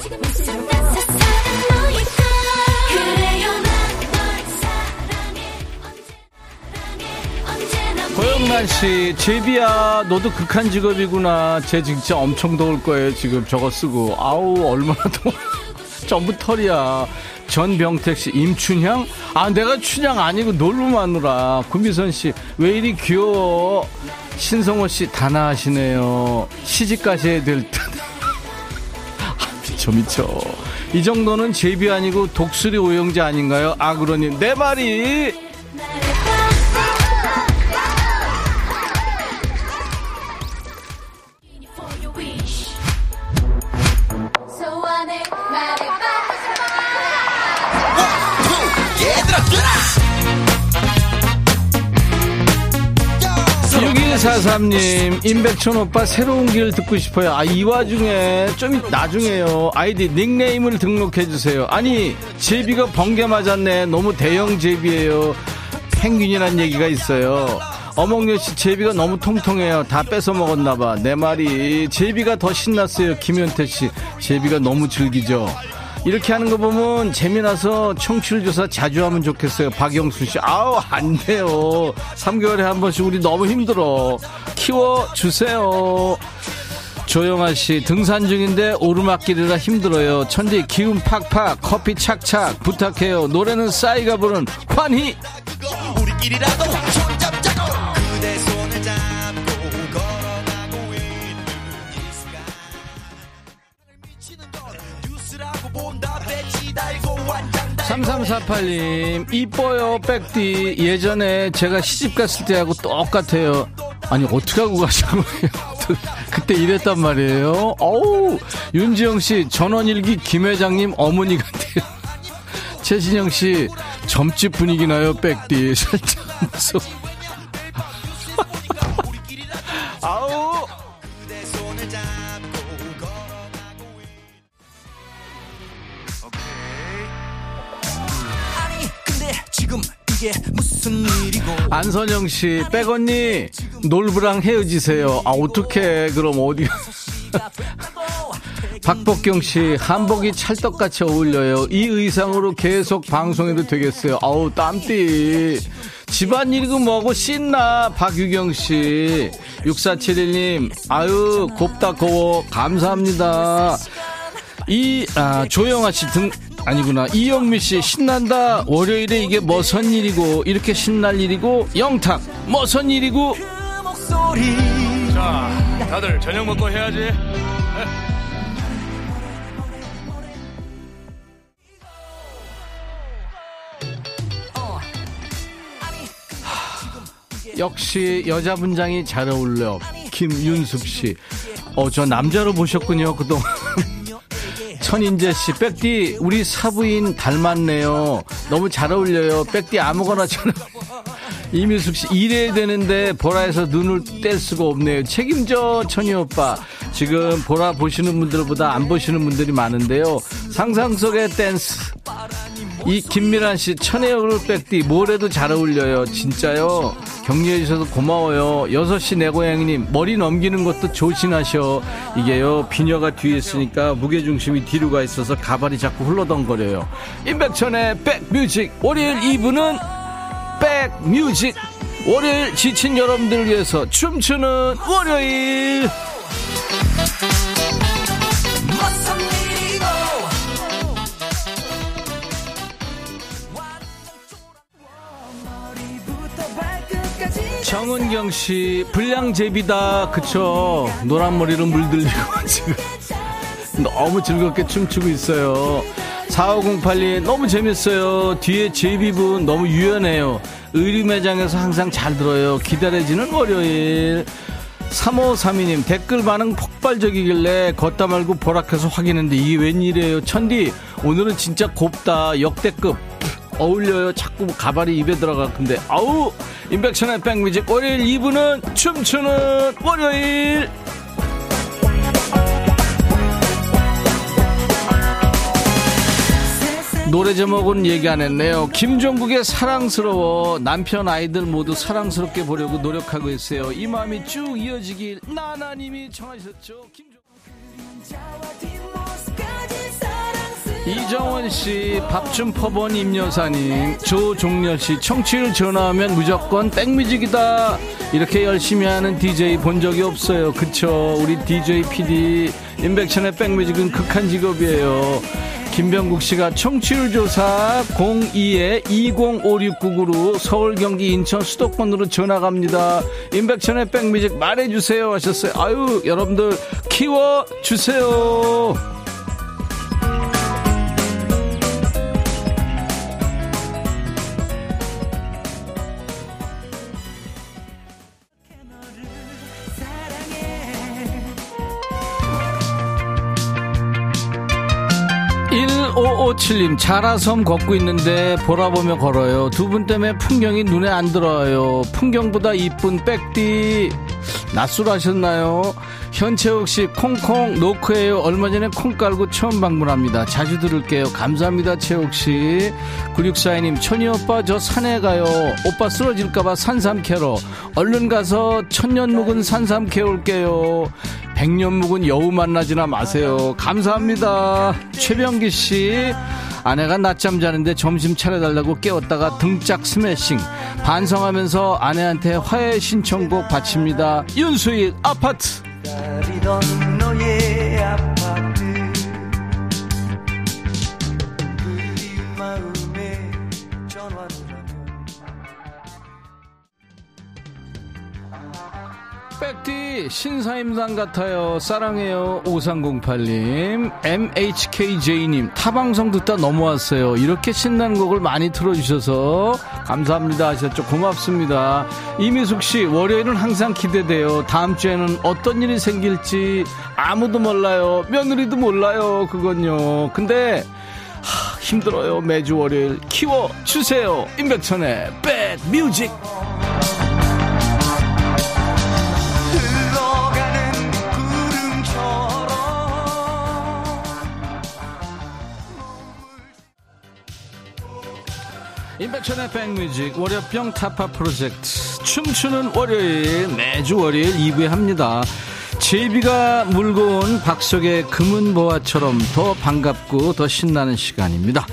고영란 씨, 제비야, 너도 극한 직업이구나. 쟤 진짜 엄청 더울 거예요. 지금 저거 쓰고. 아우, 얼마나 더워. 전부 털이야. 전병택 씨, 임춘향? 아, 내가 춘향 아니고 놀러 마누라. 구미선 씨, 왜 이리 귀여워? 신성호 씨, 단아하시네요. 시집 가셔야 될 듯. 아, 미쳐, 미쳐. 이 정도는 제비 아니고 독수리 오영자 아닌가요? 아, 그러니, 내 말이! 사삼님 임백천 오빠 새로운 길 듣고 싶어요. 아, 이 와중에 좀 나중에요. 아이디 닉네임을 등록해주세요. 아니, 제비가 번개 맞았네. 너무 대형 제비예요. 펭귄이란 얘기가 있어요. 어몽여 씨 제비가 너무 통통해요. 다 뺏어 먹었나 봐. 내 말이 제비가 더 신났어요. 김현태 씨 제비가 너무 즐기죠. 이렇게 하는 거 보면 재미나서 청취율 조사 자주 하면 좋겠어요. 박영수 씨. 아우, 안 돼요. 3개월에 한 번씩 우리 너무 힘들어. 키워주세요. 조영아 씨, 등산 중인데 오르막길이라 힘들어요. 천디 기운 팍팍, 커피 착착 부탁해요. 노래는 싸이가 부른 환희. 우리끼리라도 3348님, 이뻐요, 백디. 예전에 제가 시집 갔을 때하고 똑같아요. 아니, 어떻게 하고 가신 거예요? 그때 이랬단 말이에요. 어우, 윤지영 씨, 전원일기 김 회장님 어머니 같아요. 최신영 씨, 점집 분위기 나요, 백디. 살짝 무서워. 안선영 씨, 백언니 놀부랑 헤어지세요. 아 어떻게 그럼 어디 박복경 씨, 한복이 찰떡같이 어울려요. 이 의상으로 계속 방송해도 되겠어요. 아우, 땀띠. 집안일이고 뭐고 씻나, 박유경 씨. 6471님, 아유, 곱다, 고워. 감사합니다. 이, 아, 조영아 씨 등, 아니구나. 이영미 씨, 신난다. 월요일에 이게 뭐선 일이고, 이렇게 신날 일이고, 영탁, 뭐선 일이고. 자, 다들 저녁 먹고 해야지. 역시 여자 분장이 잘 어울려. 김윤숙 씨. 어, 저 남자로 보셨군요, 그동안. 천인재 씨, 백디, 우리 사부인 닮았네요. 너무 잘 어울려요. 백디 아무거나 저는. 이민숙 씨, 일해야 되는데, 보라에서 눈을 뗄 수가 없네요. 책임져, 천희 오빠. 지금 보라 보시는 분들보다 안 보시는 분들이 많은데요. 상상 속의 댄스. 이 김미란 씨, 천혜 얼굴 백디, 뭘 해도 잘 어울려요. 진짜요? 격려해 주셔서 고마워요. 6시 내 고양이님, 머리 넘기는 것도 조심하셔. 이게요, 비녀가 뒤에 있으니까 무게중심이 뒤로 가 있어서 가발이 자꾸 흘러덩거려요. 임백천의 백뮤직, 월요일 2부는 백뮤직. 월요일 지친 여러분들을 위해서 춤추는 월요일. 정은경 씨, 불량제비다. 그쵸. 노란 머리로 물들리고 지금. 너무 즐겁게 춤추고 있어요. 4508님, 너무 재밌어요. 뒤에 제비분 너무 유연해요. 의류 매장에서 항상 잘 들어요. 기다려지는 월요일. 3532님, 댓글 반응 폭발적이길래 걷다 말고 보락해서 확인했는데 이게 웬일이에요. 천디, 오늘은 진짜 곱다. 역대급. 어울려요. 자꾸 가발이 입에 들어가. 근데, 아우! 인백션의 백뮤직 월요일 2부는 춤추는 월요일 노래 제목은 얘기 안 했네요. 김종국의 사랑스러워 남편 아이들 모두 사랑스럽게 보려고 노력하고 있어요. 이 마음이 쭉 이어지길 나나님이 청하셨죠. 김종국. 이정원 씨, 밥 좀 퍼본 임여사님, 조종렬 씨, 청취율 전화하면 무조건 백뮤직이다. 이렇게 열심히 하는 DJ 본 적이 없어요. 그쵸? 우리 DJ PD, 인백천의 백뮤직은 극한 직업이에요. 김병국 씨가 청취율 조사 02-205699로 서울, 경기, 인천 수도권으로 전화 갑니다. 인백천의 백뮤직 말해주세요 하셨어요. 아유, 여러분들 키워주세요. 5557님, 자라섬 걷고 있는데 보라보며 걸어요. 두 분 때문에 풍경이 눈에 안 들어요. 풍경보다 이쁜 백띠. 낯설하셨나요? 현채욱 씨, 콩콩 노크예요. 얼마 전에 콩 깔고 처음 방문합니다. 자주 들을게요. 감사합니다, 채욱 씨. 9642님, 천희 오빠 저 산에 가요. 오빠 쓰러질까봐 산삼 캐러. 얼른 가서 천년 묵은 산삼 캐 올게요. 백년 묵은 여우 만나지나 마세요. 감사합니다. 최병기 씨. 아내가 낮잠 자는데 점심 차려달라고 깨웠다가 등짝 스매싱. 반성하면서 아내한테 화해 신청곡 바칩니다. 윤수일 아파트. Caridón. 백디 신사임당 같아요. 사랑해요. 5308님 MHKJ님 타방송 듣다 넘어왔어요. 이렇게 신나는 곡을 많이 틀어주셔서 감사합니다 하셨죠. 고맙습니다. 이미숙씨 월요일은 항상 기대돼요. 다음 주에는 어떤 일이 생길지 아무도 몰라요. 며느리도 몰라요 그건요. 근데 하, 힘들어요. 매주 월요일. 키워주세요. 임백천의 백뮤직 인백천의 백뮤직 월요병 타파 프로젝트 춤추는 월요일 매주 월요일 2부에 합니다. 제비가 물고 온 박석의 금은 보화처럼 더 반갑고 더 신나는 시간입니다.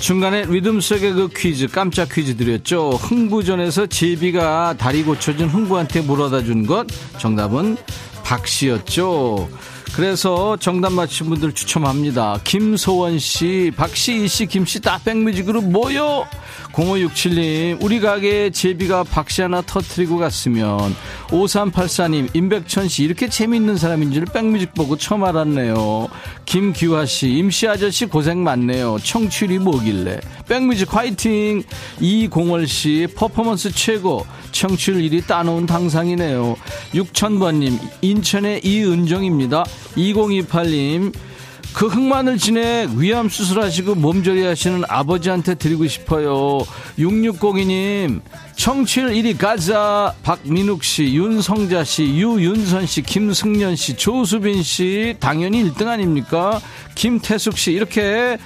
중간에 리듬 속의 그 퀴즈 깜짝 퀴즈 드렸죠. 흥부전에서 제비가 다리 고쳐준 흥부한테 물어다 준 것 정답은 박씨였죠. 그래서 정답 맞힌 분들 추첨합니다. 김소원 씨, 박씨, 이씨, 김씨 다 백뮤직으로 모여! 0567님, 우리 가게에 제비가 박씨 하나 터트리고 갔으면, 5384님, 임백천 씨, 이렇게 재밌는 사람인 줄 백뮤직 보고 처음 알았네요. 김규하 씨, 임씨 아저씨 고생 많네요. 청취율이 뭐길래. 백뮤직 화이팅! 이공월 씨, 퍼포먼스 최고. 청취율 1위 따놓은 당상이네요. 6000번님, 인천의 이은정입니다. 2028님, 그 흑마늘 진액 위암 수술하시고 몸조리 하시는 아버지한테 드리고 싶어요. 6602님, 청취율 1위 가자. 박민욱 씨, 윤성자 씨, 유윤선 씨, 김승년 씨, 조수빈 씨, 당연히 1등 아닙니까? 김태숙 씨, 이렇게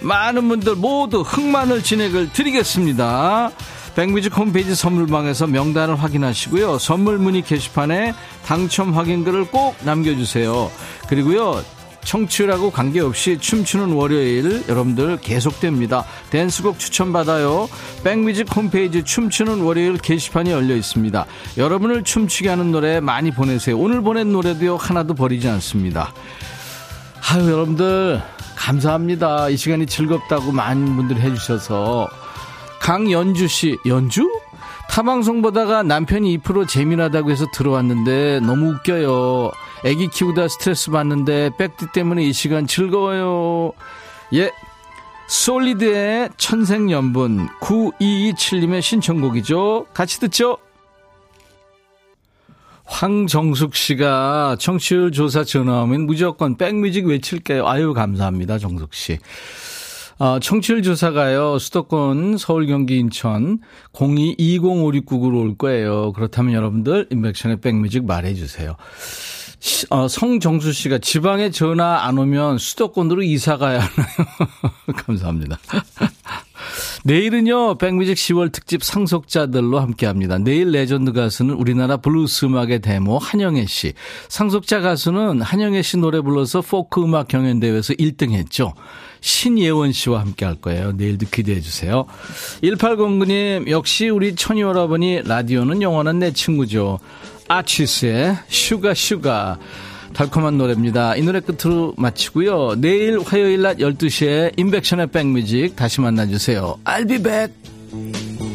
많은 분들 모두 흑마늘 진액을 드리겠습니다. 백뮤직 홈페이지 선물방에서 명단을 확인하시고요. 선물 문의 게시판에 당첨 확인글을 꼭 남겨주세요. 그리고요. 청취율하고 관계없이 춤추는 월요일 여러분들 계속됩니다. 댄스곡 추천받아요. 백뮤직 홈페이지 춤추는 월요일 게시판이 열려 있습니다. 여러분을 춤추게 하는 노래 많이 보내세요. 오늘 보낸 노래도요. 하나도 버리지 않습니다. 아유 여러분들 감사합니다. 이 시간이 즐겁다고 많은 분들이 해주셔서 강연주 씨, 연주? 타방송 보다가 남편이 2% 재미나다고 해서 들어왔는데 너무 웃겨요. 애기 키우다 스트레스 받는데 백디 때문에 이 시간 즐거워요. 예. 솔리드의 천생연분 9227님의 신청곡이죠. 같이 듣죠. 황정숙 씨가 청취율 조사 전화 오면 무조건 백뮤직 외칠게요. 아유, 감사합니다, 정숙 씨. 어, 청취율 조사가요, 수도권, 서울, 경기, 인천, 02-205699로 올 거예요. 그렇다면 여러분들, 인백션의 백뮤직 말해주세요. 어, 성정수 씨가 지방에 전화 안 오면 수도권으로 이사 가야 하나요? 감사합니다. 내일은요, 백뮤직 10월 특집 상속자들로 함께 합니다. 내일 레전드 가수는 우리나라 블루스 음악의 대모 한영애 씨. 상속자 가수는 한영애 씨 노래 불러서 포크 음악 경연대회에서 1등 했죠. 신예원 씨와 함께 할 거예요. 내일도 기대해 주세요. 1809님, 역시 우리 천이 여러분이 라디오는 영원한 내 친구죠. 아치스의 Sugar Sugar. 달콤한 노래입니다. 이 노래 끝으로 마치고요. 내일 화요일 낮 12시에 인백션의 백뮤직 다시 만나주세요. I'll be back.